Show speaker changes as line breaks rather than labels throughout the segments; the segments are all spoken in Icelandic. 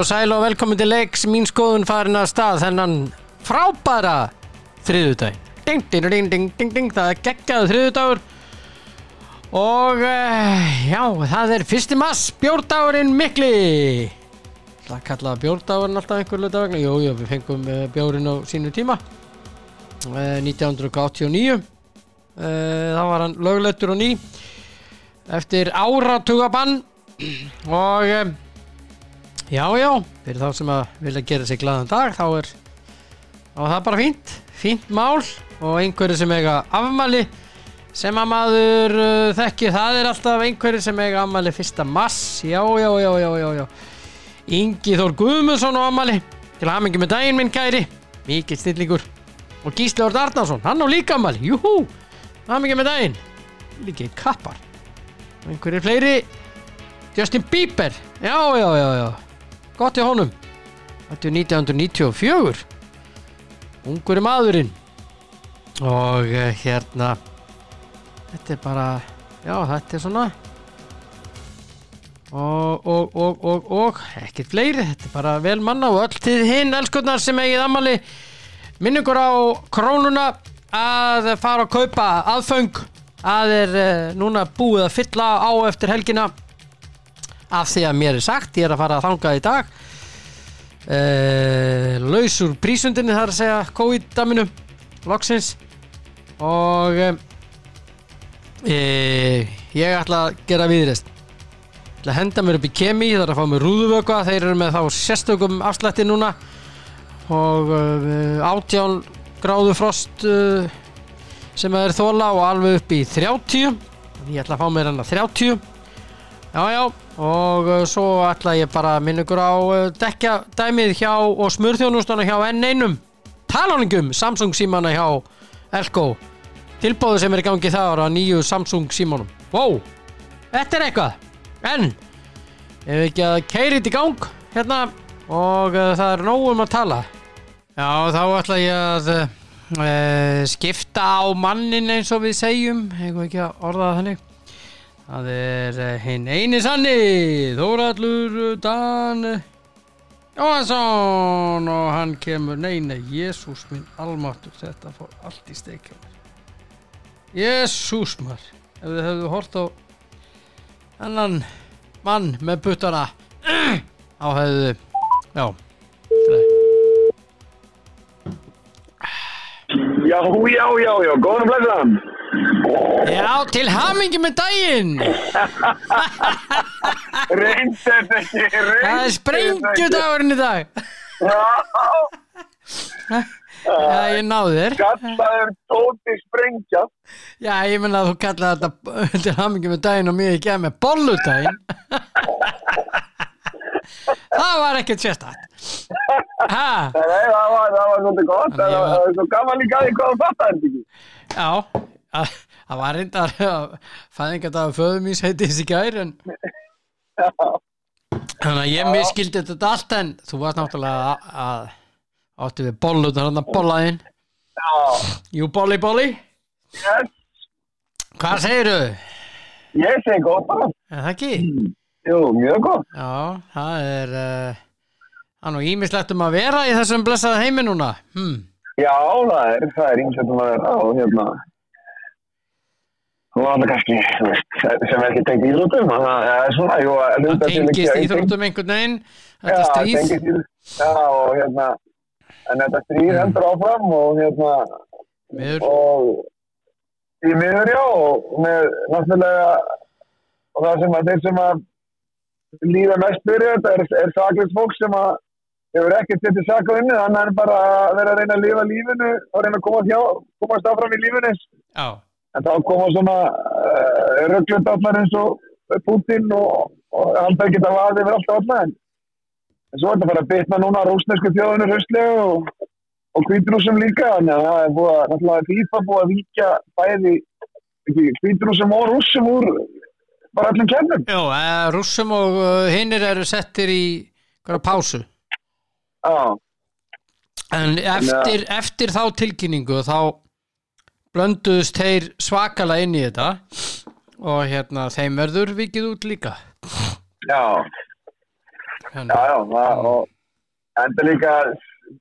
Eh, og sæl og velkomin til leiks. Mín skoðun farin að stað þennan frábæra þriðudag ding, ding, ding, það er geggjaðu þriðudagur og uh, já, það er fyrsti mass bjórdagurinn mikli. Það kallaða bjórdagurinn alltaf einhver luta vegna, jú, jú, við fengum uh, bjórin á sínu tíma. Uh, 1989 uh, þá var hann löglettur og ný eftir áratugabann. Og já, já, fyrir þá sem að vilja gera sig glaðan dag þá er er það bara fínt, fínt mál og einhverju sem eiga afmæli sem að maður uh, þekki, það er alltaf einhverju sem eiga afmæli fyrsta mass, já, já, já, já, já, já. Ingi Þór Guðmundsson á afmæli til hamingi með daginn minn kæri mikið stillingur og Gísli Ord Arnarsson, hann á líka afmæli, júhú hamingi með daginn, líkið kappar. Og einhverju fleiri Justin Bieber. Já, já, já, já gott í honum. Þetta er 1994 ungur maðurinn. Og uh, hérna þetta er bara já, þetta er svona. Og, og, og, og, og ekkert fleiri, þetta er bara vel manna og öll til hinn elskurnar sem eigið ammali minningur á krónuna að fara að kaupa aðföng. Að er uh, núna búið að fylla á eftir helgina af því að mér er sagt, ég er að fara að þanga í dag. Uh, laus úr prísundinni þar að segja COVID-daminu loksins. Og uh, ég ætla að gera viðrest ég ætla að henda mér upp í kemi þar að fá mér rúðuvöka þeir eru með þá sérstökum afslætti núna. Og uh, átján gráðu frost sem er þóla og alveg upp í 30 ég ætla að fá mér hann að 30 já já og uh, svo ætla ég bara að minna ykkur á uh, dekja dæmið hjá og smurþjónustana hjá N1 taláningum Samsung símana hjá Elko. Tilbóðu sem er í gangi það á nýju Samsung símanum. Wow, þetta er eitthvað. En ef ekki að keiri þetta í gang hérna og uh, það er nógum að tala. Já þá ætla ég að uh, skipta á mannin eins og við segjum. Eitthvað ekki að orða það þannig Það er uh, hinn eini sanni, Þórallur Dan Jóhansson og hann kemur, nei, nei, Jésús minn almáttur, þetta fór allt í steikja Jésús maður, ef þið hefðu hort á annan mann með puttana á hefðu, já,
Já, já, já, já, góðan og blessaðan.
já, til hamingi með daginn,
Reynd þetta ekki, reynd
það er sprengjudagurinn í dag,
Já,
já, ég náði þér.
kallaður tóti sprengja.
Já, ég menna að þú kallaði þetta til hamingi með daginn og mér ekki að með bolludaginn Það var ekkert sérstætt
Nei, það var, það var svolítið gott,
Þannig
það var,
var-
svo gaman líka að því hvað það fattar þetta ekki.
já að- Það var reyndar fæðingardagur föðu míns heiti þessi gær en þannig að ég miskildi þetta allt en þú varst náttúrulega að, að áttu við bollutar hann að bollaðinn Jú, bolli, bolli
yes,
Hvað segirðu?
ég segi gott bara.
Það ekki?
Jú, mjög gott.
Já, það er uh, Það er nú ímislegt um að vera í þessum blessaða heimi núna hm.
Já, það er, það er ímsettum að vera og hérna, var það kannski, þú veist, sem ekki tengt íþróttum, það það er svona, jú, að
Það tengist íþróttum einhvern veginn Þetta
Já,
stríð
tengist í- Já, og hérna, en þetta stríð heldur áfram og hérna,
Miður.
og í miður já, og með náttúrulega, og það sem að þeir sem að líða mest fyrir þetta er, er saklist fólk sem að hefur ekkert getið saka unni, þannig er bara að vera að reyna að lifa lífinu og reyna að koma hjá, komast áfram í lífinu
Já,
en þá koma svona uh, rögglundallar eins og Putin og, og halda ekki að vaði yfir alltaf alla en, en svo er þetta bara að bitna núna rúsnesku þjóðinu hraustlega og, og kvítrúsum líka að það er búið að náttúrulega FIFA búið að víkja bæði kvítrúsum og rússum úr bara öllum kemnum
já uh, rússum og uh, hinnir eru settir í pásu
Já,
En eftir, eftir þá tilkynningu þá blönduðust þeir svakalega inn í þetta og hérna þeim verður vikið út líka.
Já.
Hérna.
já, já, það, og enda líka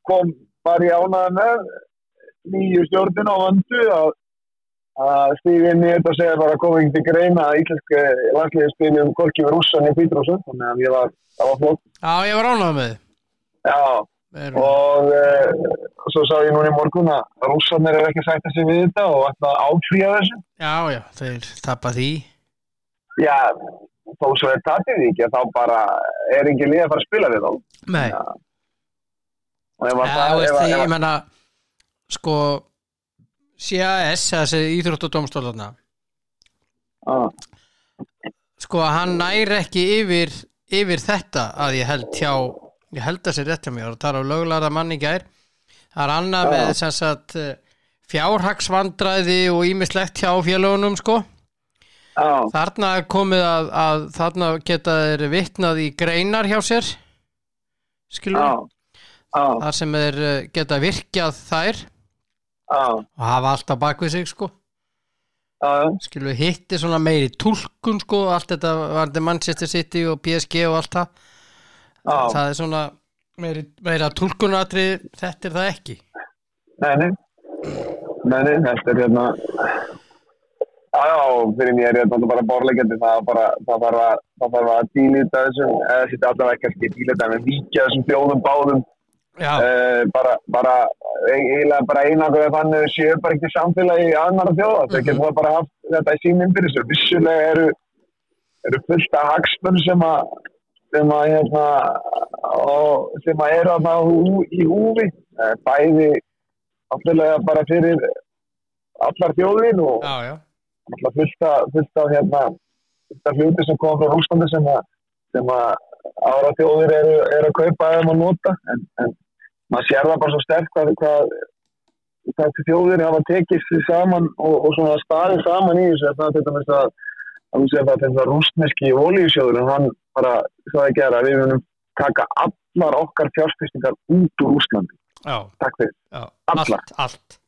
kom bara í ánaði með nýju stjórnina og vöndu að stíði inn í þetta og segja bara koma ekki til greina að íslenski landsliði spilum korki við rússan í Pítrússon þannig að ég var, það var flott.
Já, ég var ánægð með þið.
Já, og uh, svo sá ég núna í morgun að rússarnir er ekki sætt að sig við þetta og ætla að áfrýja þessu.
Já, já, þeir tappa því.
já, þó svo er tatið því ekki þá bara er ekki lið að fara að spila við þá.
Nei,
Já. að
ja,
það
veist
að-
því, ég
að-
menna, sko, CAS, þessi íþróttudómstólarna,
Já,
sko, hann næri ekki yfir, yfir þetta að ég held hjá, ég held að sér rétt hjá mér. Og tala um löglara manni gær. Það er annað með sem sagt eh, fjárhagsvandræði og ímislegt hjá félögunum, sko.
já,
Þarna er komið að, að þarna geta þeir vitnað í greinar hjá sér skilur þar sem þeir eh, geta virkjað þær
já,
og hafa alltaf bak við sig sko.
Já,
skilur hitti svona meiri túlkun sko allt þetta varði Manchester City og PSG og allt það
já,
það er svona meiri, meira túlkunatri þetta er það ekki.
Nei, nei, nei, nei, þetta er hérna, já, fyrir mér er þetta bara borlegjandi, það er það þarf að, það dílita þessum, eða þetta allavega ekki að dílita, en víkja þessum þjóðum báðum, uh, bara, bara, eiginlega bara einangrið þannig að séu bara ekki samfélagi í annara þjóða, þau
Mhm.
getur bara haft þetta í sínum fyrir þessu, vissulega eru, eru fullt af hagsmunn sem að, sem að, hérna, sem að eru að hú, í húfi, eh, bæði náttúrulega bara fyrir allar þjóðin og
já, já,
af, fullt af hérna, hluti sem koma frá Rúslandi sem að, sem að ára þjóðir eru, eru að kaupa þeim að nota. En, en maður sér það bara svo sterk hvað, hvað, hvað þjóðir hafa tekið sér saman og, og svona staðið saman í þessu. Er þetta með að að þetta rústneski ólíusjóður en hann bara það að gera við munum taka allar okkar fjárfestingar út úr Rúslandi
já,
takk fyrir.
Já
Allar.
allt, allt.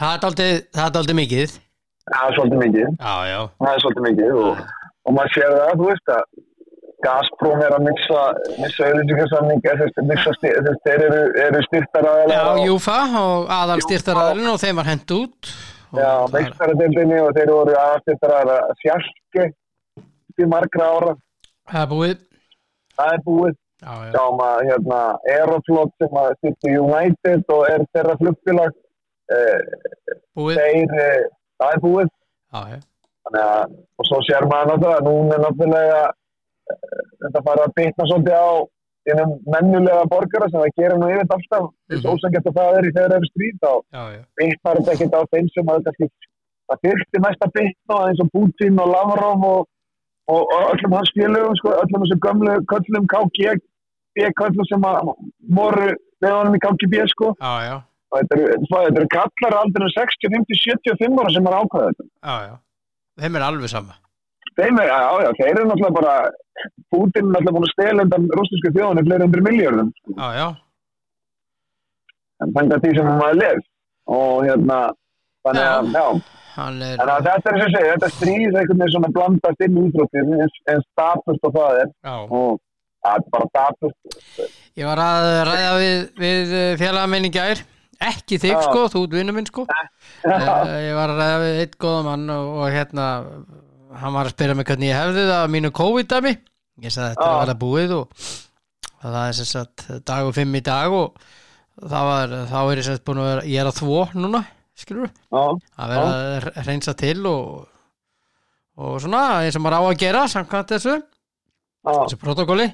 Það er aldrei, mikið.
Það er svolítið mikið.
Já,
það er svolítið mikið og, og maður sér það, þú veist að Gazprom er að missa veist, þeir eru, eru styrtar að
já, Júfa og aðal styrtaraðurinn og þeim var hent út.
Já, meistaradeildinni og þeir voru aðstyrtar að fjárski til margra ára.
Það er búið.
Það er búið.
Já, já,
sjáum að hérna, Aeroflot sem að styrti United og er þeirra flugfélag eh,
búið.
þeir, eh, það er búið.
Já, já,
Þannig að, og svo sér maður náttúrulega að núna er náttúrulega eh, þetta fara að bitna svolítið á innum mennulega borgara sem það gerir nú yfir alltaf, eins og ósangett að það er í það er stríð,
já,
bitnar þetta ekkert á þeim sem að það fyrsti mest að bitna á eins og Putin og Lavrov og, og, og öllum hans félögum, sko, öllum þessum gömlu köllum KG, köllum sem að voru með honum í KGB, sko,
já,
og þetta eru, þetta eru kallar aldrei 60, 50, 75 ára sem er ákvæðið þetta.
já þeim er alveg sama.
Þeim er, já, já, þeir eru náttúrulega bara Putin er náttúrulega búin að stela undan rústinska þjóðunni fleiri undir miljörðum
já, já,
en þannig að því sem maður lef og hérna þannig að, já,
hann er
þannig að þetta er sem ég segi þetta stríð einhvern veginn svona blandast inn í íþróttir en, statust og það er.
Já,
og það er bara statust
Ég var að ræða við, við félagamenn í gær. Ekki þig
Já.
sko, þú ert vinnu minn sko. Uh, ég var að ræða við eitt góða mann og, og hérna hann var að spyrja mig hvernig ég hefði það á mínu COVID-dæmi. Ég sagði þetta
Já.
að búið og það er sem sagt dag og fimm í dag og var, þá er ég sem sagt búin að vera ég er að þvó núna, skilur
já,
að vera að reynsa til og, og svona eins og maður á að gera samkvæmt þessu
já,
þessu protokóli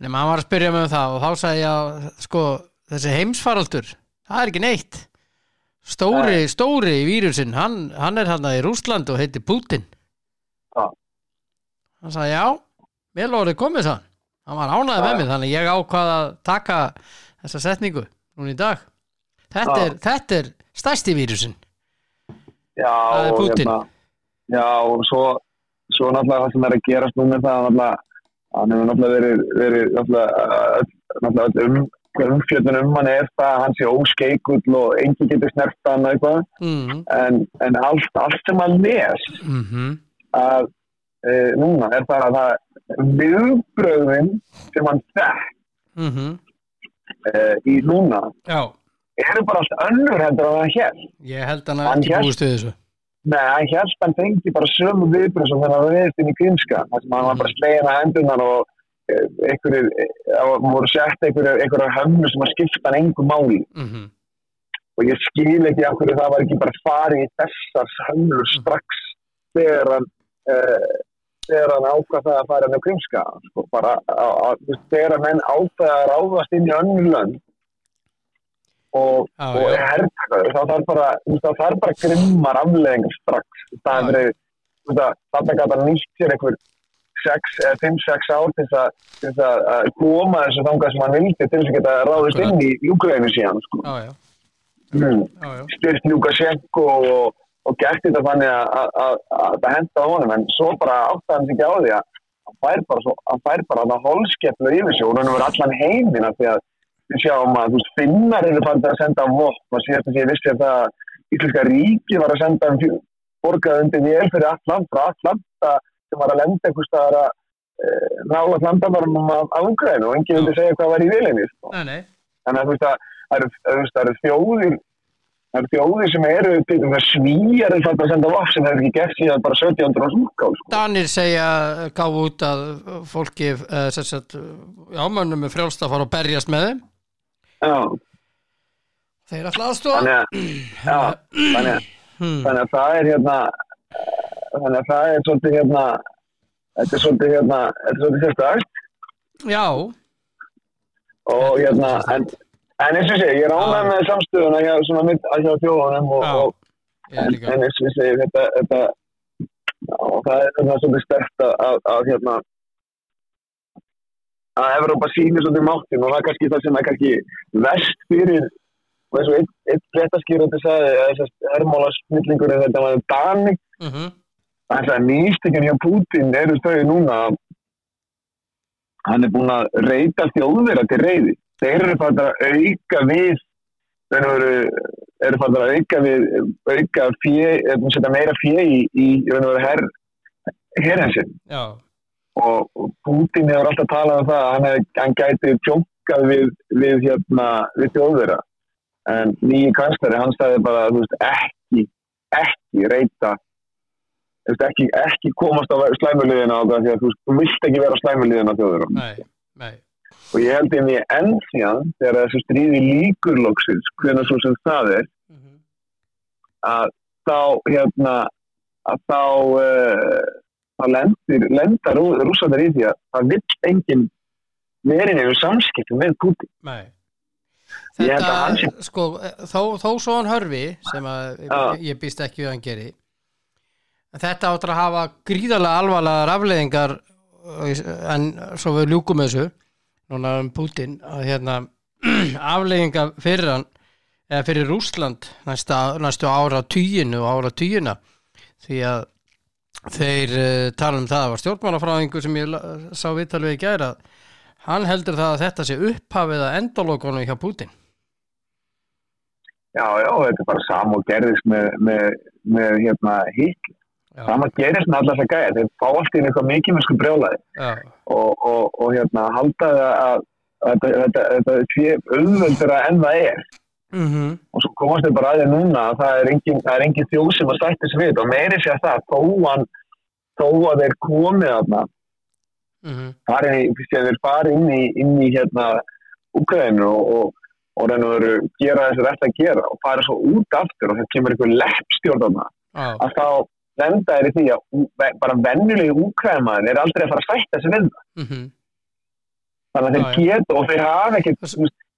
nema hann var að spyrja mig um það og þá sagði ég að sko þessi heimsfaraldur það er ekki neitt. Stóri, stóri vírusinn hann, hann er hann í Rúsland og heitir Putin.
Já.
hann sagði já vel orðið komið sann hann. Var ánæði með mig þannig að ég ákvað að taka þessa setningu núna í dag. Þetta, er, þetta er stærsti vírusinn.
Já
Það er Putin.
hérna, já og svo, svo náttúrulega það sem er að gerast nú með það náttúrulega hann hefur náttúrulega verið, verið náttúrulega, um umfjöldun um hann er það að hann sé óskeikull og enginn getur snert hann eitthvað.
Mm
en, en allt, allt sem hann les
-hmm.
að e, núna er það að það viðbröðin sem hann þekk
mm
uh, í núna.
Já,
eru bara allt önnur heldur en hann hér
ég held hann
Hann
að ekki
hélt-
búist við þessu.
Nei, hann hélt hann fengi bara sömu viðbröð sem hann veist inn í krimska þar sem hann var bara slegin að endunar og eh, einhverjir, eh, voru sett einhverjar höfnur sem að skipta hann engu máli.
Mm
og ég skil ekki af hverju það var ekki bara farið í þessar höfnur strax þegar hann uh, þegar hann ákvað það að fara hann á krimska sko, bara að, að, þegar að menn ákvað að ráðast inn í önnur lönd og,
Já,
og
já.
herrtakaður þá þarf bara, bara grimmar afleðingar strax. Það er að þarna hann nýtt sér einhver 6 eða 5-6 ár til þess að, til þess að, að þangað sem hann vildi til þess að geta ráðist inn í Júgrænu síðan sko.
Já,
mm.
Já
styrst Lukashenko og, og gert þetta þannig að, að, að, að það henda á honum en svo bara átti hann sig ekki á því að hann fær bara, það holskeplu yfir sig og hann verður allan heiminn af því að við sjáum að þú veist, finnar eru farið að senda vopn og síðast að ég vissi að það Íslenska ríki var að senda um borgað undir vél fyrir Atlanta Atlanta sem var að lenda einhvers staðar að e, nála landamærum af ágræðinu og enginn vildi segja hvað var í vélinni sko. Þannig að þú veist að það eru, þjóðir það eru þjóðir sem eru að svíjar er fatt að senda vopn sem hefur ekki gert síðan bara 17. árs útgáð sko.
Danir segja, gaf út að fólki, uh, sem sagt, já, mönnum er frjálst að fara að berjast með þeim. Þeir
að, já, þannig
Hmm.
þannig að það er hérna þannig að það er svolítið hérna þetta er svolítið hérna þetta er svolítið sérstakt.
Já,
og hérna en, en eins og sé, ég er ánægð með samstöðuna hjá, svona mitt að hjá þjóðunum og, og
ég er
en, en eins og ég segi þetta, þetta já, það er þarna svolítið stert að, að hérna að Evrópa sýnir svolítið máttin og það er kannski það sem er kannski vest fyrir og eins og einn ein fréttaskýrandi sagði að þessast hermála snillingurinn þetta var Dani.
Mm -hmm.
þannig að nýstikinn hjá Putin eru stöði núna að hann er búin að reyta þjóðverða til reyði þeir eru fært að auka við þeir eru, eru fært að auka við auka fjö, setja meira fjö í, í her herrensinn
Já,
og og Putin hefur alltaf talað um það að hann, hef, hann gæti tjókað við, við, hérna, við þjóðverða en nýji kanslari hann sagði bara veist, ekki, ekki reyta veist, ekki, ekki komast á slæmuliðina á það því að þú, veist, þú vilt ekki vera á slæmuliðina á þjóðverða og ég held mér enn síðan þegar þessu stríði líkur loksins hvernig svo sem það er
Mm -hmm.
að þá hérna að þá uh, þá lendir, lendar rússaður í því að það vill engin verið nefnir samskiptum með Putin
Nei.
Ég
Þetta,
sé-
sko, þó, þó svo hann hörfi, sem að
Já.
ég býst ekki við að hann geri, en þetta áttur að hafa gríðarlega alvarlegar afleiðingar uh, en svo við ljúkum þessu, núna um Putin, að hérna afleiðingar fyrir hann, eða fyrir Rússland næsta, næstu ára tíinu og ára tíuna, því að þeir uh, tala um það, það var stjórnmálafræðingur sem ég sá viðtalið í gæra, hann heldur það að þetta sé upphafið að endalókunum hjá Putin.
já já þetta er bara sam og gerðist með, með, með hérna hitt
Já.
sama gerist með allar þess að gæja. Þeir fá allt í eitthvað mikið með sko brjólaði og, og, og hérna halda það að, að þetta, sé auðveldur en það er
mm
og svo komast þau bara að því núna að það er engin, engin þjóð sem að sættis við og meiri sé að það þó, hann, þó að þeir komið
-hmm.
farin í, sem þeir fari inn í, inn í hérna Ukraínu og, og, og reynur veru gera þess að þetta að gera og fara svo út aftur og það kemur einhver leppstjórn þarna
Já,
að þá lenda er í því að bara vennilegi Ukraímaður er aldrei að fara að sætta við það.
Mm
þannig að þeir
Já,
geta og þeir hafa ekki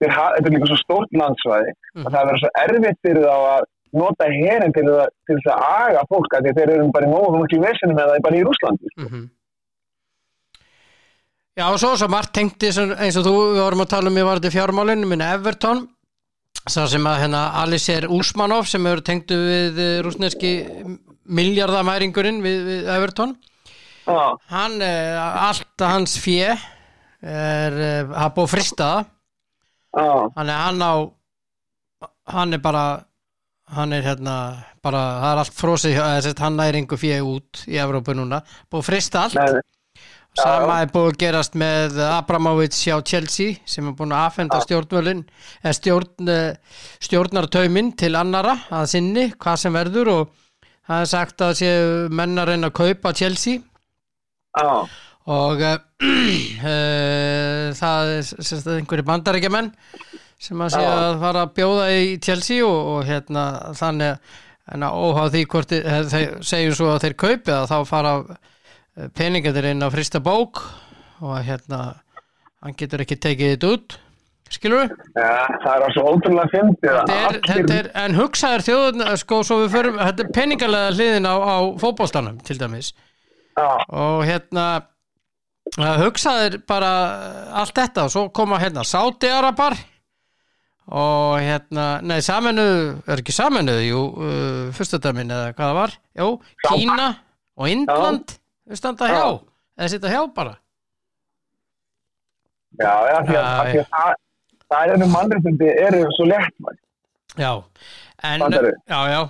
þetta er líka svo stórt landsvæði
Mhm.
að það verður svo erfitt fyrir þá að nota herin til, þess að aga fólk að þeir eru bara í nógu miklu vesinu með það bara í Rúslandi sko.
mm Já, og svo svo margt tengdi sem- eins og þú, við vorum að tala um í varði fjármálinu, minna Everton sá sem að hérna Alicer Úsmanov sem eru tengdu við rúsneski miljardamæringurinn við, við Everton
Já,
hann, eh, allt hans fjö er eh, að búið
já,
hann er hann á hann er bara hann er hérna bara, það er allt frósið sagt, hann næri einhver fjö út í Evrópu núna, búið að frista allt.
Nei,
Sama er búið að gerast með Abramovic hjá Chelsea sem er búin að afhenda stjórnvölin eða stjórn, eh, stjórnartauminn til annara að sinni hvað sem verður og það er sagt að séu menn að reyna að kaupa Chelsea.
Já,
og uh, það er sem sagt, einhverju bandarækjumenn sem að sé að fara að bjóða í Chelsea og, og hérna þannig en að óháð því hvort eh, þeir segjum svo að þeir kaupi það þá fara peningatir inn á frista bók og hérna hann getur ekki tekið þetta út skilur við?
ja, það er svo ótrúlega að
er, en hugsaður þjóðun sko svo við förum, þetta er peningalega hliðin á, á fótboltanum til dæmis.
Já,
og hérna hugsaðir bara allt þetta og svo koma hérna Sáti-Arabar og hérna, nei saminuð er ekki saminuð, jú uh, fyrstadamin eða hvað það var. Jú, Kína og Indland þau standa hjá, eða sitja hjá bara.
Já, já, því að, það, það eru mannréttindi eru svo léttmætt.
já, en já, já.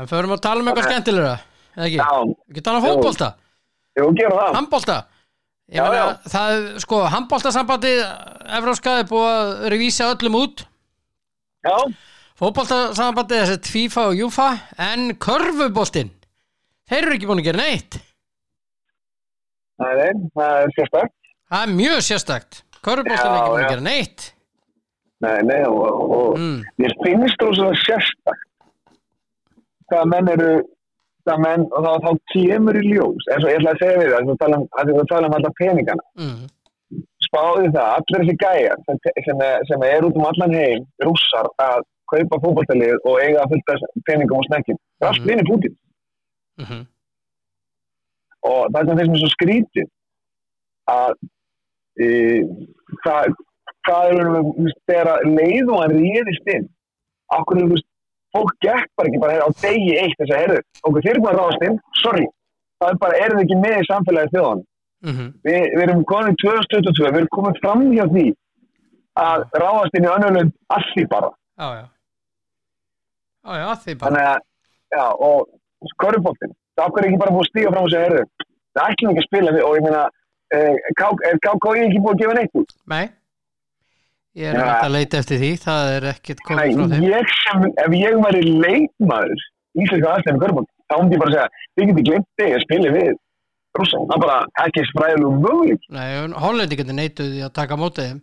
En förum að tala um eitthvað skemmtilegra eða ekki, ekki tala um fótbolta
jú, gera það.
handbolta ég
Já, já.
það, sko, handboltasambandi Evróska er búið að revísa öllum út
Já,
fótboltasambandi þess að FIFA og Júfa en körfuboltinn þeir eru ekki búin að gera neitt
er, það er sérstaklega.
það er mjög sérstakt körfuboltinn er ekki búin að gera neitt
Nei, nei, og, og,
mm.
mér finnst þú svo sérstaklega hvað menn eru það menn, og þá, þá kemur í ljós eins og ég ætla að segja við það, að um, að þess að tala um alla peningana
Mm.
spáði það, allir þessi gæjar sem, sem, er, sem er út um allan heim rússar að kaupa fótballtalið og eiga að fullta peningum og snekkin það er allt
Mhm.
vinni Putin
Mm
og það sem finnst mér svo skrítið að e, hvað hvað er þegar leið og hann ríðist inn okkur er þú veist fólk gekk bara ekki bara á degi eitt þess að herðu okkur þeir eru bara að ráðast inn, sorry það er bara, erum við ekki með í samfélagi þjóðan
Mm
Vi, við erum komin í 2022 við erum komin fram hjá því að ráðast inn í önnulund allir bara.
Já, já, því bara.
Þannig að, já, og skorubóttin, það okkur er ekki bara búið að stíga fram og segja, herru, það ætlum ekki að spila við og ég meina, eh, er KK ekki búið að gefa neitt út?
nei ég er hægt að leita eftir því það er ekkert komið frá þeim.
ég sem, ef ég væri leikmaður í íslenska aðstæðinu skorubóttin, þá myndi ég bara segja, þið getur glemt þig að spila við rússar, það er bara ekki spræðilegu möguleik,
nei, Hollandi getur neituð því að taka á móti þeim.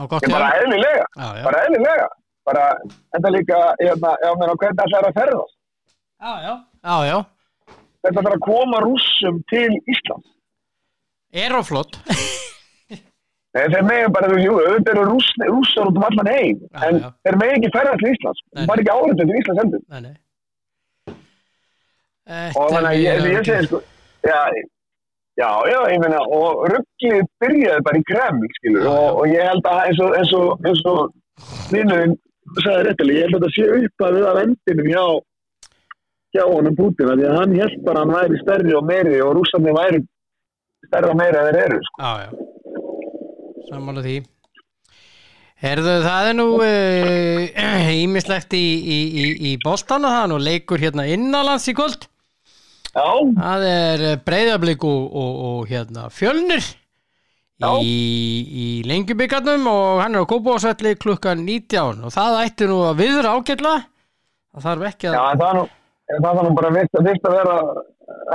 Ég
hjá
bara eðlilega
já, já,
bara eðlilega, bara þetta líka, hérna, já, menn, hvernig það er að ferðast?
Já, já, já, já.
þetta er að koma rússum til Ísland
Aeroflot
Nei, þeir megi bara, jú, auðvitað eru rúss, rússar út um allan heim,
Já,
en
já.
þeir megi ekki ferðast til Íslands, það er ekki áriðið til Íslands heldur.
Nei, nei.
Og þannig að ég, ég segi, sko, já, já, já, ég meina, og rugglið byrjaði bara í Kreml, skilur,
Já,
og, og ég held að eins og, eins og, eins og vinnurinn sagði réttilega, ég held að þetta sé upp að við að vendinum hjá, hjá honum Putin, af því að hann held bara að hann væri stærri og meiri og rússarnir væri stærri og meiri að þeir eru, sko.
Já, já. Sammála því. Herðu, það er nú ímislegt í, í, í, í Boston og það er nú leikur hérna innanlands í kvöld.
Já,
Það er breyðablík og, og, og hérna fjölnir
Já.
í, lengjubíkarnum og hann er á Kópásvelli klukkan 19 og það ætti nú að viðra ágætlega. Það þarf ekki
Já,
að...
en það er nú, það er nú bara vist að vera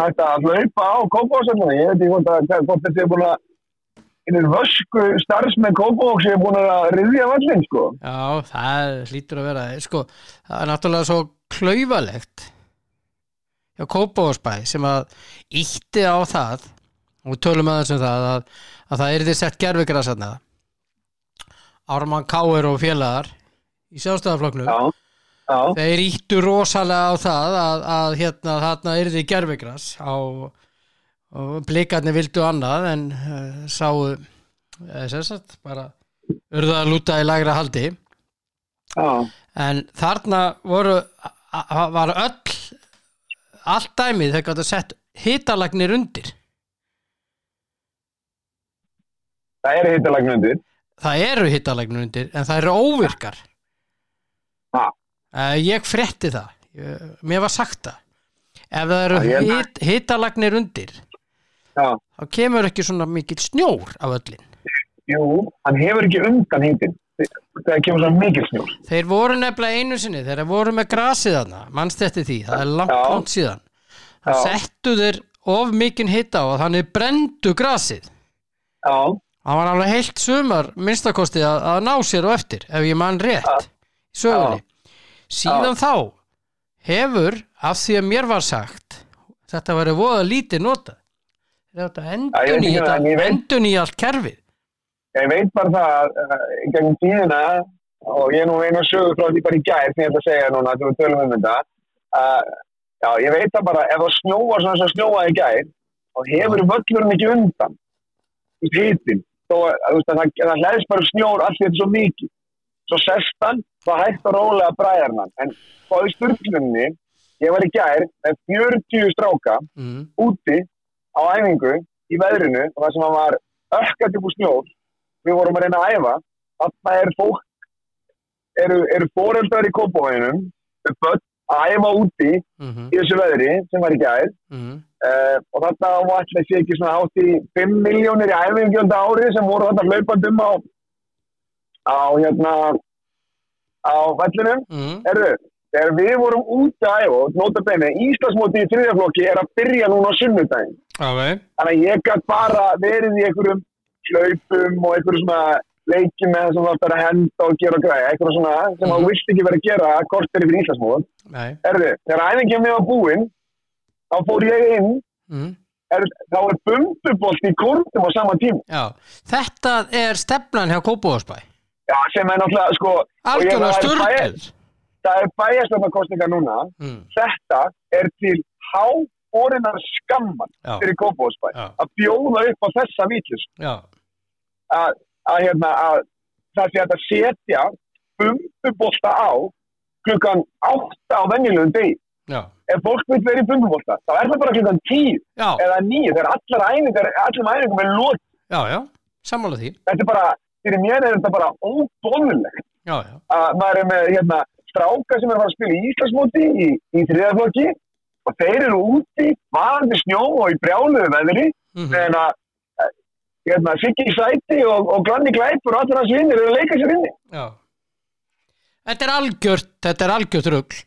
að hlaupa á kópásöfnum. Ég veit ekki hvort þetta er búin að einhver vösku starfsmenn kópás er búin að riðja vallin, sko.
Já, það hlýtur að vera sko, það er náttúrulega svo klaufalegt hjá Kópavórsbæ sem að ítti á það og tölum aðeins um það að, að það er því sett gerfigrasarna Ármann Káir og félagar í sjálfstæðarflokknu
Já, já,
þeir íttu rosalega á það að, að hérna þarna er því gerfigras á og blikarnir vildu annað en uh, sáu sem sagt bara urðu að lúta í lagra haldi.
Já,
en þarna voru var öll allt dæmið þegar gætu sett hitalagnir undir.
Það er hittalagnundir.
það eru hitalagnir undir en það eru óvirkar.
Ha.
uh, ég frétti það. Mér var sagt það. Ef það eru
Já,
hit, hitalagnir undir
Já,
þá kemur ekki svona mikill snjór af öllin
jú, hann hefur ekki undan hitin þegar kemur svona mikil snjór.
þeir voru nefnilega einu sinni þeir voru með grasið þarna, mannst eftir því? Það er langt, langt síðan. Það settu þeir of mikinn hitta á að þannig brendu grasið.
Já,
hann var alveg heilt sumar minnstakosti að, að ná sér og eftir ef ég mann rétt í sögunni. Síðan þá hefur af því að mér var sagt þetta væri voða lítið nota þetta endun í
það,
þetta endun í allt kerfið.
Ég veit bara það að uh, gegnum tíðina og ég er nú einu sögur frá því bara í ég ætla að segja núna þegar við tölum um þetta að já, ég veit það bara ef það snjóar svona sem snjóaði í gær og hefur völlurinn ekki undan í að, að, að það, það hlæðist bara snjór allt þetta svo mikið. Svo sest hann, það hægt og rólega bræðar hann en á sturglunni ég var í gær með 40 stráka
mm.
úti á æfingu í veðrinu og það sem var ökkandi búið snjór. Við vorum að reyna að æfa. Þarna er fólk eru, eru foreldrar í kópavænum börn að æfa úti
Mm
í þessu veðri sem var í gær.
-hmm.
uh, og þarna var alltaf sé ekki svona átt í 5 miljónir í æfingjónda ári sem voru þarna hlaupandum á á hérna á vellinum.
Mm.
Erðu, þegar við vorum út að æfa nota benni, Íslandsmóti í þriðaflokki er að byrja núna á sunnudaginn
Okay.
Þannig að ég gætt bara verið í einhverjum hlaupum og einhverjum svona leikjum með sem það fyrir að henda og gera og græja, einhverjum svona sem
Mhm.
þú vilt ekki vera að gera kortir yfir Íslandsmóð.
Nei.
Erðu, þegar æfingin mér var búinn, þá fór ég inn,
Mm.
er, þá er bumbubolt í kortum á sama tím.
Já, þetta er stefnan hjá Kópavóðsbæ
Já, sem er náttúrulega, sko,
algjörlega
það
störnur
það er bæjastofnarkostninga núna,
mm.
þetta er til háborinnar skamman
Já,
fyrir Kópavóðsbæ að bjóða upp á þessa vítlus.
já,
að, hérna, að það sé að setja bumbubolta á klukkan 8 á venjulegum degi.
já,
Ef fólk vil vera í bumbubolta, þá er það bara klukkan 10
já,
eða 9 þegar allar æfingar, allir æfingum er lót.
já, já, sammála því.
Þetta er bara, fyrir mér er þetta bara
já,
að maður er með hérna, stráka sem er að spila í Íslandsmóti í, í þriðaflokki og þeir eru úti, varandi snjó og í brjáluðu veðri.
Mm
en að eh, hérna, Siggi Sæti og, og Glanni Glæpur og allir hans vinnir eru að leika sér inni.
já. Þetta er algjört, þetta er algjört rugl.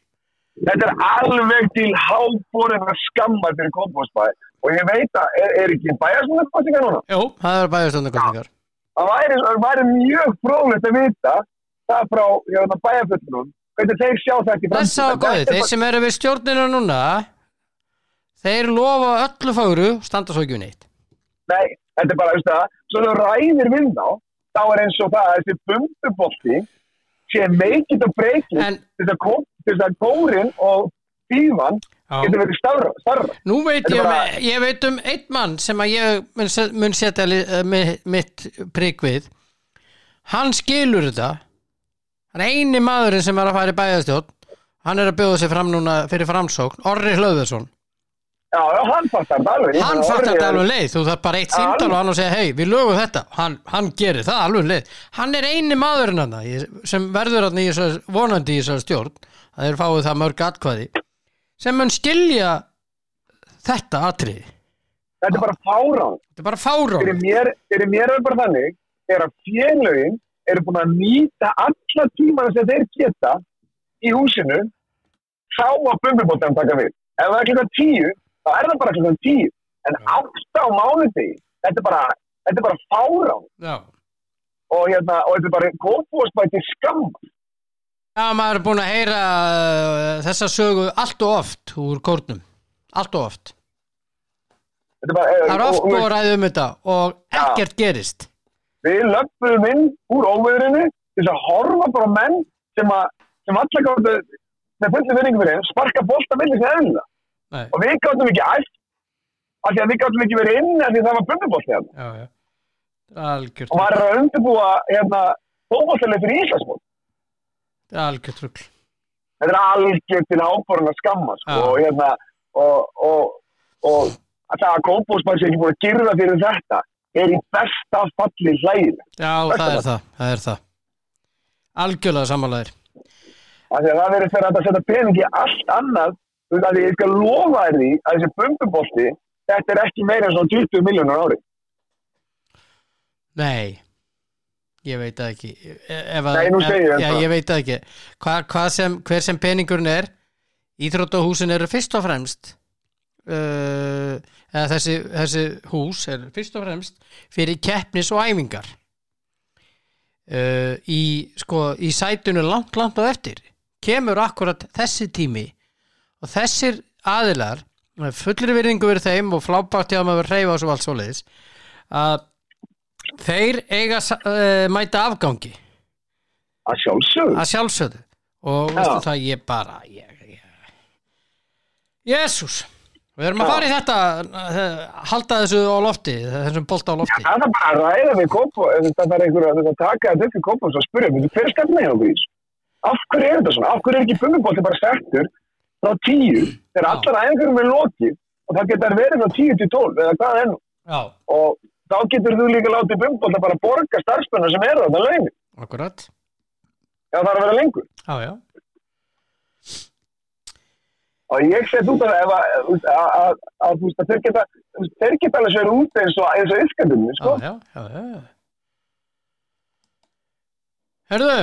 Þetta er alveg til háborinn að skamma fyrir kompostbæ og ég veit að er, er ekki bæjarsmjöld kostinga núna.
Jú, það er bæðastöndarkostningar
Það væri, mjög fróðlegt að vita það frá hérna, bæjarfullunum hvernig þeir sjá þetta í
Þess að góði, þeir sem eru við stjórnina núna Þeir lofa öllu fagru Standa svo ekki við neitt
Nei, þetta er bara, veist það, svo þú ræðir við þá, þá er eins og það að þessi bumbubolti sé meikið og breykið þess að kórin og
já,
getur verið starra. starra.
nú veit ég,
bara-
um, ég veit um einn mann sem að ég mun, se- mun setja eh, mi- mitt prigg við. Hann skilur þetta Hann er eini maðurinn sem er að fara í bæðastjórn Hann er að bjóða sig fram núna fyrir framsókn. Orri Hlöðversson.
Já, hann fattar það alveg.
Hann fattar þetta alveg leið. Þú þarf bara eitt
hann-
og hann og segja hei, við lögum þetta. Hann, hann gerir það alveg um leið. Hann er eini maðurinn hann sem verður hann í þessar, vonandi í þessar stjórn. Að þeir fáið það mörg atkvæði. Sem mun skilja þetta atriði.
Þetta er bara fárán.
þetta er bara fárán
Fyrir mér, fyrir mér er bara þannig, er að félögin eru búin að nýta alla tímana sem þeir geta í húsinu, þá að bumbibóttan taka við. Ef það er klukkan tíu, þá er það bara klukkan tíu. En átta á mánuði, þetta er bara, þetta er bara fárán.
já.
Og, hérna, og þetta er bara kópúaspæti skam.
já, maður er búin að heyra uh, þessa sögu allt og oft úr kórnum allt og oft
bara, eh,
það er oft
og- og-
búið að ræða um þetta og ekkert gerist
við löpum inn úr óveðrinu til að horfa bara menn sem, að, sem allar gáttu með fulli vinningu fyrir þeim, sparka bolta millir sem
Nei.
og við gáttum ekki æft af því að við gáttum ekki verið inn af því að það var bumbubolti hérna
já, já. algjört
og maður er að undirbúa hérna fótbolltileg fyrir Íslandsmót
algjört rugl.
Þetta er algjör til áborun að skamma sko, og hérna og, og, og að það að kópúsmann sem ekki búin að girða fyrir þetta er í besta falli hlægilegt
Já, það er það, það er það. Algjörlega
að það verður fyrir að setja pening í allt annað þú veist að ég skal lofa þér því að þessi bumbubolti þetta er ekki meira en svona 20 miljónur ári.
Nei, ég veit það ekki. Ef að,
Nei, nú segi ég það.
ég veit það ekki. Hva, sem, hver sem peningurinn er Íþróttahúsin eru fyrst og fremst uh, eða þessi, þessi hús er fyrst og fremst fyrir keppnis og æfingar uh, í, sko, í sætunu langt, langt á eftir kemur akkurat þessi tími og þessir aðilar fullri virðingu verið þeim og flábátt hjá maður reyfa og svo allt svoleiðis að þeir eiga uh, mæta afgangi
Að sjálfsögðu.
að sjálfsögðu og veistu það ég bara. Jésús við erum að
Já.
fara í þetta uh, halda þessu á lofti þessum bolta á lofti
Það er bara að ræða við kópa, það er einhver að taka þetta upp í kópa og spyrja, hver er stefna hjá okkur í þessu? Af hverju er þetta svona? Af hverju er ekki bumbibólti bara settur frá 10 þegar
Já.
allar æfingarum er lokið og það getur verið frá 10 til 12 eða hvað enn
Já,
og þá getur þú líka látið bumbibólti bara borga starfspennar sem eru þetta launir.
akkurat
Já, það er að vera lengur.
Já, já,
Og ég set út af það að, þeir geta, þeir geta alveg sér út eins og, eins og yskandunni, sko.
já, já, já. Hörðu,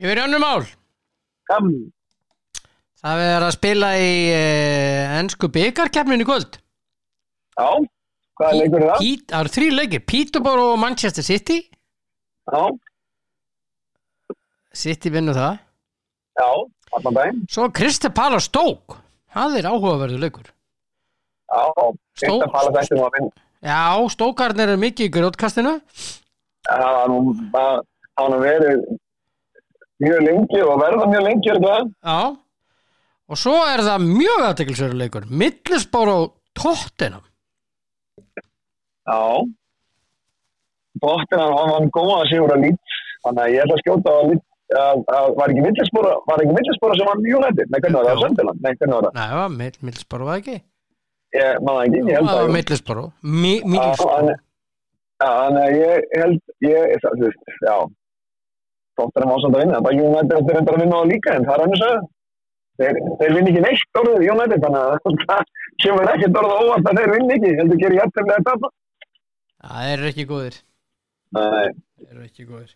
ég verið önnum mál
Já,
Það er að spila í uh, ennsku byggarkeppnin í kvöld
já, hvað leikur er það?
Það eru þrý leikir, Peterborough og Manchester City
Já,
City vinnur það
já, allan daginn.
Svo Kristi Pala Stók Það er áhugaverður leikur.
Já, að að vinna.
Já, Stókarnir eru mikið í grótkastinu
Það var nú var nú verið mjög lengi og verða mjög lengi er.
Já. Og svo er það mjög aðteklisverður leikur. Millisborough Tottenham.
Já. Bóttina hann var góða að sigur að lít, þannig að ég ætla að skjóta á lít, að, að var ekki villisbóra, var ekki villisbóra sem var United? Nei, hvernig var það? Söndiland? Nei, hvernig var það?
Nei, það var Mill- Middlesbrough var það ekki
Ég maður ekki, ég held
Það
að.
var Middlesbrough Mi-
Já,
Middlesbrough
hann- Já, þannig að ég held, ég, það, þú veist, já. Tóttir hann ásand að vinna, bara United eftir reyndar að vinna á líka, en það er hann að segja. Þeir, þeir vinna ekki neitt orðið United, þannig að það kemur ekkert orðið óvart að þeir vinna ekki, heldur gerir jættilega að tapa.
Það eru ekki góðir
Nei,
Þeir eru ekki góðir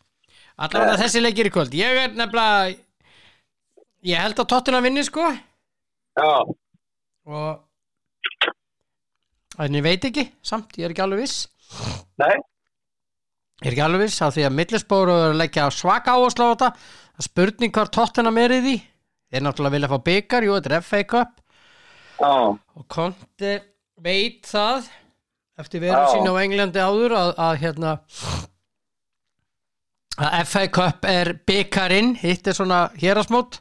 Allavega þessi leikir í kvöld. Ég er nefnilega Ég held að Tottenham vinni sko.
Já,
og en ég veit ekki. Samt, ég er ekki alveg viss.
Nei,
ég er ekki alveg viss af því að að leggja svaka áherslu á þetta. Það spurning hvar Tottenham er í því. Þeir náttúrulega vilja fá byggar, jú, þetta er FA Cup.
Já,
og Conte veit það eftir veru sín á Englandi áður að, að hérna að FA Cup er byggarinn hitt er svona hérasmót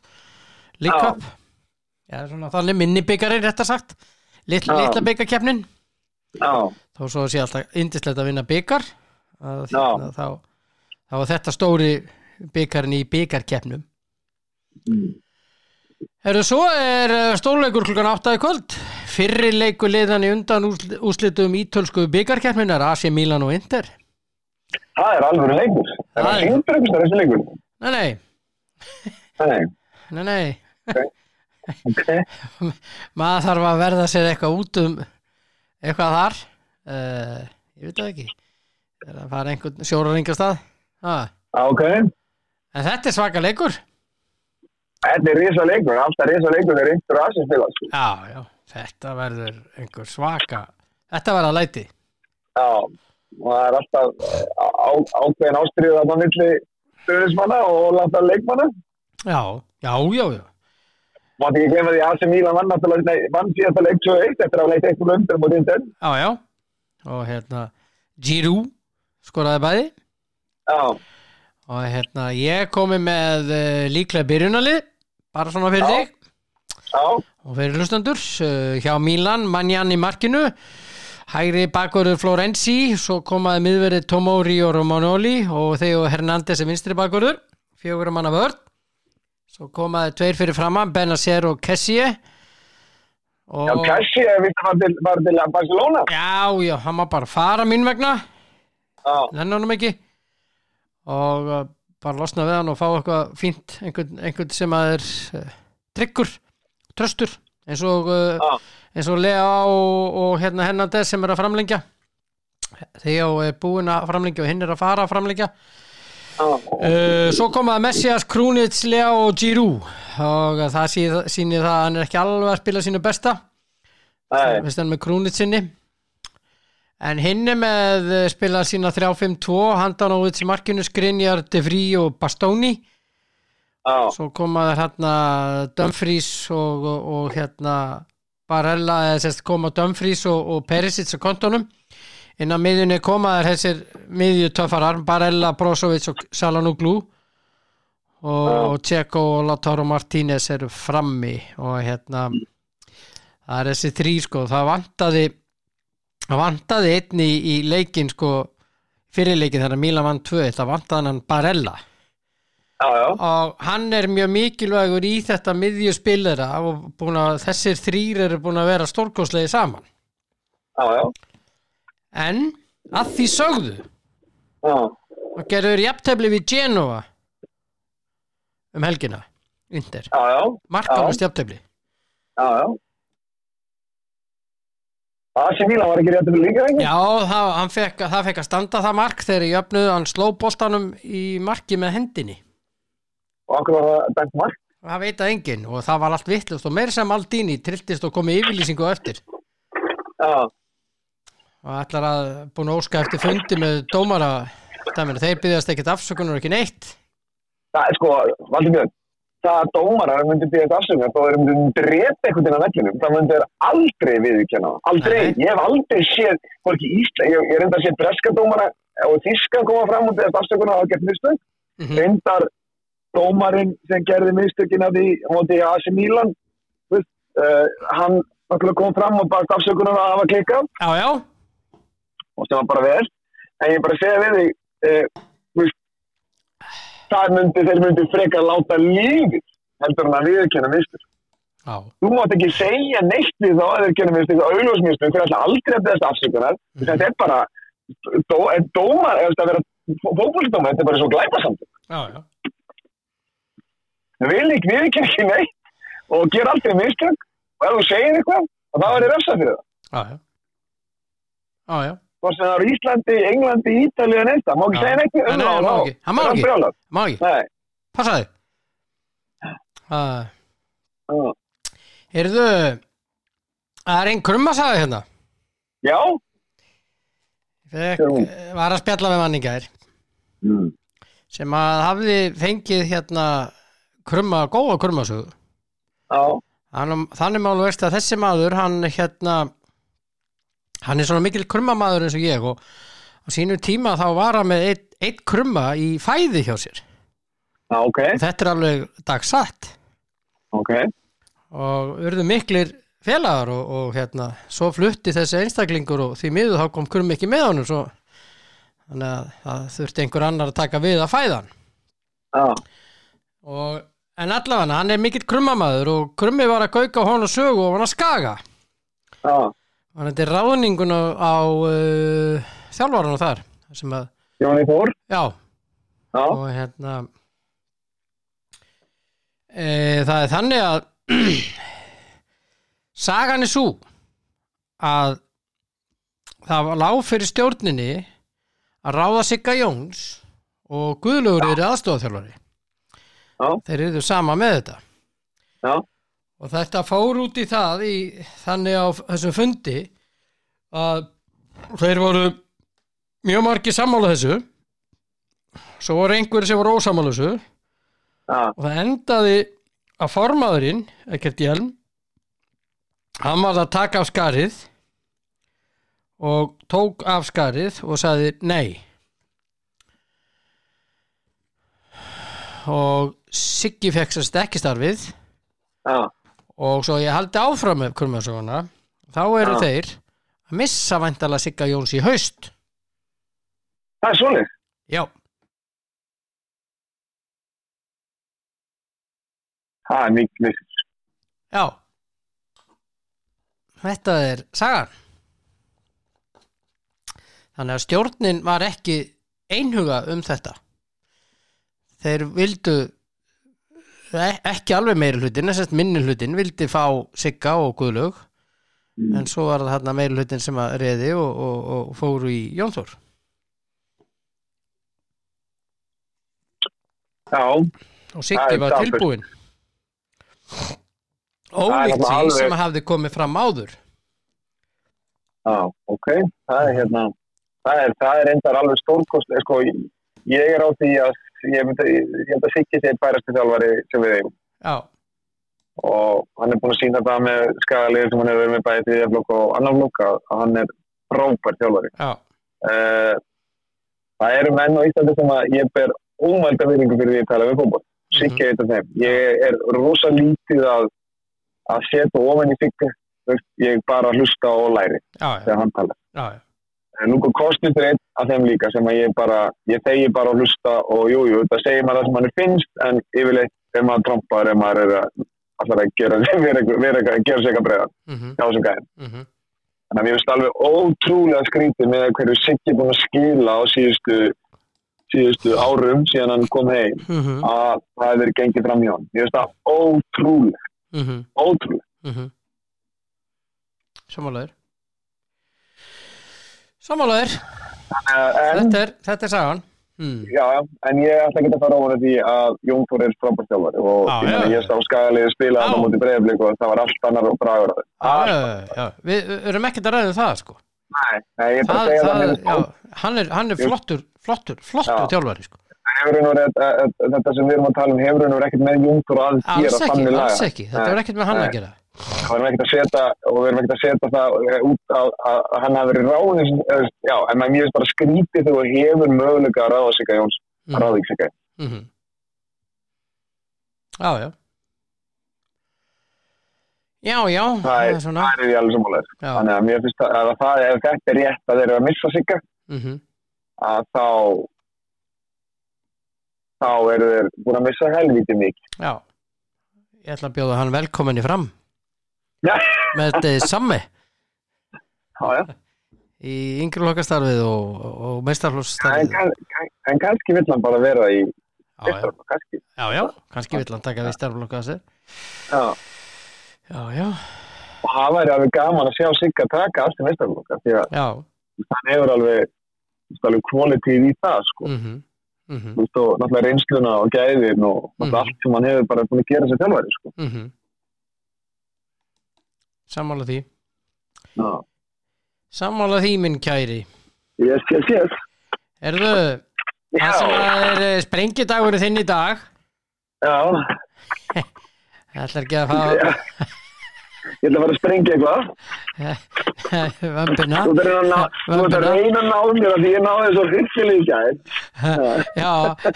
League. Cup. Já, svona þannig minni byggarinn, réttar sagt. Litla, litla byggarkeppnin
já,
þó svo sé alltaf indislegt að vinna byggar að, þá, þá er þetta stóri byggarinn í byggarkeppnum
Mm.
Herru, svo er eh, stórleikur klukkan 8 í kvöld. Fyrri leikur liðan í undan úrslitum ítölsku byggarkeppninar AC Milan og Inter.
Það er alveg leikur. Það
Það
er
er-
síndur einhvers þar þessi leikur.
Nei, nei,
Nei,
nei, nei.
Ok,
maður þarf að verða sér eitthvað út um eitthvað þar. Uh, ég veit það ekki. Er að fara einhvern sjórar einhver stað ah.
ok.
en þetta er svaka leikur.
Þetta er risa leikur, alltaf risa leikur þegar einhver aðsins
já, já, þetta verður einhver svaka þetta verður að læti.
Já, og það er alltaf eh, ákveðin ástriður að það milli stöðismanna og láta leikmanna.
já, já, já, já.
Mátti ekki glemma því að AC Milan vann náttúrulega, vann síðasta leik 2-1 eftir að leita eitthvað undir mútið Inter.
Já, já, og hérna Giroud skoraði bæði.
Já,
og hérna ég komi með uh, líklega byrjunalið bara svona fyrir
Já.
þig.
Já,
og fyrir hlustandur uh, hjá Milan, Manjan í markinu hægri bakverður Florenzi svo komaði miðverið Tomori og Romanoli og þegar Hernández er vinstri bakverður fjögur manna vörð. Svo komaði tveir fyrir framann Benacer og Kessie.
Já,
og
vist að fara til, fara til Barcelona.
já, já, hann má bara fara mín vegna.
Já,
nenni honum ekki. Og uh, bara losna við hann og fá eitthvað fínt einhvern, einhvern sem að er uh, tryggur, tröstur eins og, uh,
Já.
Eins og Lea og, og hérna Hernandez sem er að framlengja. Theo er búinn að framlengja og hinn er að fara að framlengja. Uh, svo komaði Messias, Krúnits, Lea og Giroud. Og það sýnir sýnir það að hann er ekki alveg að spila sínu besta. Við stendum með Krúnits sinni. En hinn er með eh, spila sína 3-5-2 handan á þessi markinu Skrinjar, De Vries og Bastoni.
Já,
svo komaði hérna Dumfries og, og, og hérna Barella, eða sérst koma Dumfries og, og Perisic á kontonum inn á miðjunni komaðar þessir miðju töffarar, Barella, Brozovic og Salanoglu og, og Tjeko og Lautaro Martínez eru frammi og hérna það er þessi þrý sko, það vantaði það vantaði einn í, í leikin sko fyrirleikin þegar Milan vann 2 það vantaði hann Barella
já, já,
og hann er mjög mikilvægur í þetta miðjuspillera og að þessir þrýr eru búin að vera stórkostlegi saman.
Já,
en að því sögðu og gerður jafntefli við Genova um helgina jafntefli.
Já, já. Asi Mílan var ekki rétt að líka
já, það, fekk, að standa það mark þegar ég öfnuð hann sló boltanum í marki með hendinni
Og okkur var það dæmt mark?
það veit að enginn og það var allt vittlust og meir sem Aldini trilltist og komið yfirlýsingu eftir.
Já,
og ætlar að búin að óska eftir fundi með dómara. Dæminu, þeir byggjast ekkert afsökunar ekki neitt.
Það er sko, Valdimjörn, það að dómarar myndi býða þetta afsökunar, þá erum við drepa einhvern veginn á vellinum, það myndi þeir aldrei það. Aldrei,
Nei.
ég hef aldrei séð, fólki Ísla, ég, ég reynda að sé breska dómara og þískan koma fram og býða afsökunar á að geta mistök,
mm
reyndar dómarinn sem gerði mistökin af því, hann því AC Milan, þú veist, uh, hann kom fram og bakt afsökunar að hafa
já,
og sem var bara vel. En ég bara segja við þig uh, veist, það myndi, þeir myndi frekar láta lífið heldur en að viðurkenna mistur
já,
þú mátt ekki segja neitt við þá að þeir kenna mistur og augljósmistur fyrir alltaf aldrei að beðast afsökunar. Þetta er bara dó, en dómar, eða að vera fókbólsdómar, þetta er bara svo glæpasamt
já, já.
Það vil ekki viðurkenna ekki neitt og gera aldrei mistök og ef þú segir eitthvað og það verður refsað fyrir það
já, já.
hvort sem það eru Íslandi, Englandi, Ítalið en einsta, má ekki segja neitt við
Nei,
um það
má
og
ekki. Hann má
þá er
ekki.
brjálað.
má ekki,
Nei,
passaði uh,
já.
Heyrðu Það er einn krummasaði hérna
Já,
Fekk,
Já.
Var að spjalla við manningær
mm.
sem að hafði fengið hérna krumma, góða krummasögu. Þannig málu veist að þessi maður hann hérna hann er svona mikil krummamaður eins og ég og á sínu tíma þá var hann með eitt, eitt krumma í fæði hjá sér.
Já, ok,
og þetta er alveg dagsatt.
Ok,
og urðu miklir félagar og, og hérna svo flutti þessi einstaklingur og því miður þá kom krum ekki með honum svo þannig að það þurfti einhver annar að taka við að fæða hann
já,
og, en allavega hann er mikill krummamaður og krummi var að gauka á honum sögu og hann að skaga.
Já,
og þetta er ráðningun á, á uh, þjálfaranu þar að,
Jóni Þór,
já,
já,
og hérna e, það er þannig að sagan er svo að það lág fyrir stjórninni að ráða Sigga Jóns og Guðlaugur eru aðstofþjálfari
já,
þeir eru sama með þetta.
Já,
og þetta fór út í það í, þannig á þessum fundi að þeir voru mjög margir sammála þessu. Svo voru einhverjir sem voru ósammála þessu.
Já,
og það endaði að formaðurinn, ekkert hjelm hann var að taka af skarið og tók af skarið og sagði nei og Siggi fekk sérst ekki starfið.
Já,
og svo ég haldi áfram með kurmasöguna þá eru
Já.
þeir að missa væntalega Sigga Jóns í haust.
Það er svolítið,
já,
það er mikið missið,
já. Þetta er sagan. Þannig að stjórnin var ekki einhuga um þetta þeir vildu e- ekki alveg meiri hlutin, þess að minni hlutin vildi fá Sigga og Guðlaug en svo var það hérna meiri hlutin sem að reði og, og, og fóru í Jónþór
Já,
og Siggi var tilbúin ólíkt því
alveg-
sem hafði komið fram áður.
Já, ok. Það er hérna, það er, það er endar alveg stórkost, sko, ég er á því að, ég, held að Siggi sé bærastu þjálfari sem við eigum
já,
og hann er búin að sína það með skagaliðið sem hann hefur verið með bæði því flokk og annar flokk að að hann er frábær þjálfari.
já,
Uh, það eru menn á Íslandi sem að ég ber ómælda viðringu fyrir því að tala við fótboll. Siggi er eitt af þeim. Ég er rosa lítið að, að setja ofan í Siggi. Ég bara hlusta og læri þegar hann tala.
já, já.
En nú er einn af þeim líka sem að ég bara, ég þegi bara að hlusta og jú, jú, það segir maður það sem mann finnst en yfirleitt ef maður trompar, ef maður er að allar að gera, sig eitthvað breiðan
Mhm,
hjá þessum gæðin.
mhm,
Þannig að mér finnst alveg ótrúlega skrítið með hverju Siggi er búin að skila á síðustu, síðustu árum síðan hann kom heim
mhm,
að það hefur gengið fram hjá hann. Mér finnst það ótrúlega,
mhm,
ótrúlega.
mhm. Samálaður Samálaður
En,
þetta þetta er sagan. Hmm.
já, en ég ætla ekki að fara ofan því að Jón Þór er frábærstjálfari og
Já,
ég, ég sá skagaliði spila þetta mútið breyflik og það var allt annar og bragur. Á
já, já. Við erum ekkert að ræða um það sko.
Nei, nei, ég er bara að segja það,
það, já, hann, er, hann er flottur flottur, flottur
Já.
þjálfari sko.
verið- að- að- þetta sem við erum að tala um hefur og verið ekkert með Jón Þór að gera
alls ekki. Þetta er ekkert með hann að gera
við erum ekkert að setja og við erum ekkert að setja það eh, út að, að, að hann hafi verið ráðin sem- já, en maður mjög bara skrítið þegar hefur möguleika að ráða sig að Jóns
Mhm.
að ráða sig að
Mhm. já, já. Já, já
það er, það er ég alveg sammálaður
já,
þannig að mér finnst að, að það, ef þetta er rétt að þeir eru að missa sig
mhm,
að þá þá eru þeir búin að missa helviti mikið.
Já. Ég ætla að bjóða hann velkominni fram. Með þetta sammi
já, já.
í yngri lokastarfið og, og
En,
meistarflósstarfið
kann, kann, en kannski vill hann bara vera í fyrsta kannski
já, já, kannski vill hann taka við starflokka þessi
já.
já, já,
og það væri alveg gaman að sjá Sigga taka allt í meistarflokka því að hann hefur alveg, alveg kvalitíð í það sko.
mhm, mhm,
Þú veist, og náttúrulega reynsluna og gæðin og náttúrulega
Mhm.
allt sem hann hefur bara búin að gera sér þjálfari sko.
Sammála því
Já.
sammála því minn kæri
Yes, yes, yes.
erðu það sem að er eh, sprengidagurinn þinn í dag
já.
Það ætlar ekki að fá
Ég ætla að fara að sprengja eitthvað.
vömbina
Þú ert að reyna að ná mér því ég náði svo í gæð.
Já,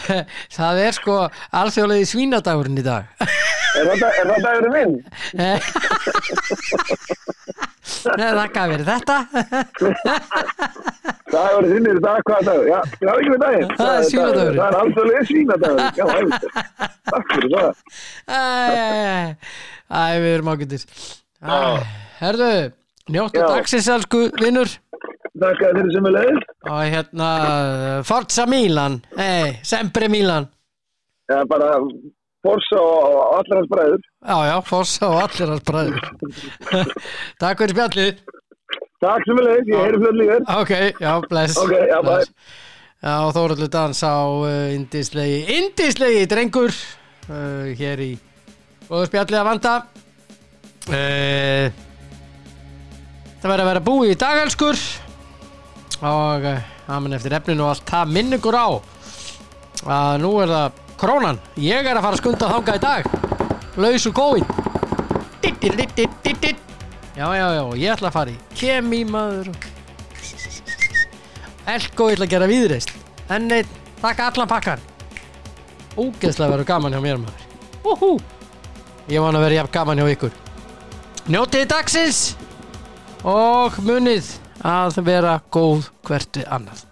það er sko alþjóðlega svínadagurinn í dag
Er þetta dagurinn minn?
Nei, þakka fyrir þetta
Dagurinn þinn er í dag, hvaða dagur? Já, ég hafa ekki með daginn.
Það er svínadagurinn.
Það er alþjóðlega svínadagurinn. Já, æfnir. Takk fyrir það.
Æ, við erum Æ, Herðu, njóttu
Já.
dagsins elsku vinnur
Takk að þeirri sem er leið.
og hérna Forza Milan Nei, Sempre Milan
Já, bara Forsa og allar hans bræður.
Já, já, Forza og allir hans bræður Takk fyrir spjallið
Takk sem er leið, ég heyri fljóð líka.
Ok, já, bless
Ok, já,
bless. Já, Þóraldur dans á uh, indislegi, indislegi drengur uh, hér í góðu spjallið að vanda uh, Það verður að vera búið í dagelskur og amen eftir efninu og allt það minningur á að nú er það krónan ég er að fara að skunda þanga í dag. Laus og góin já já já ég ætla að fara í kemi maður. Elko ég ætla að gera viðreist En neitt, taka allan pakkan. Úgeðslega verður gaman hjá mér maður. Úhú Ég van að vera jafn gaman hjá ykkur. Njótið dagsins Og munið að vera góð hvert við annað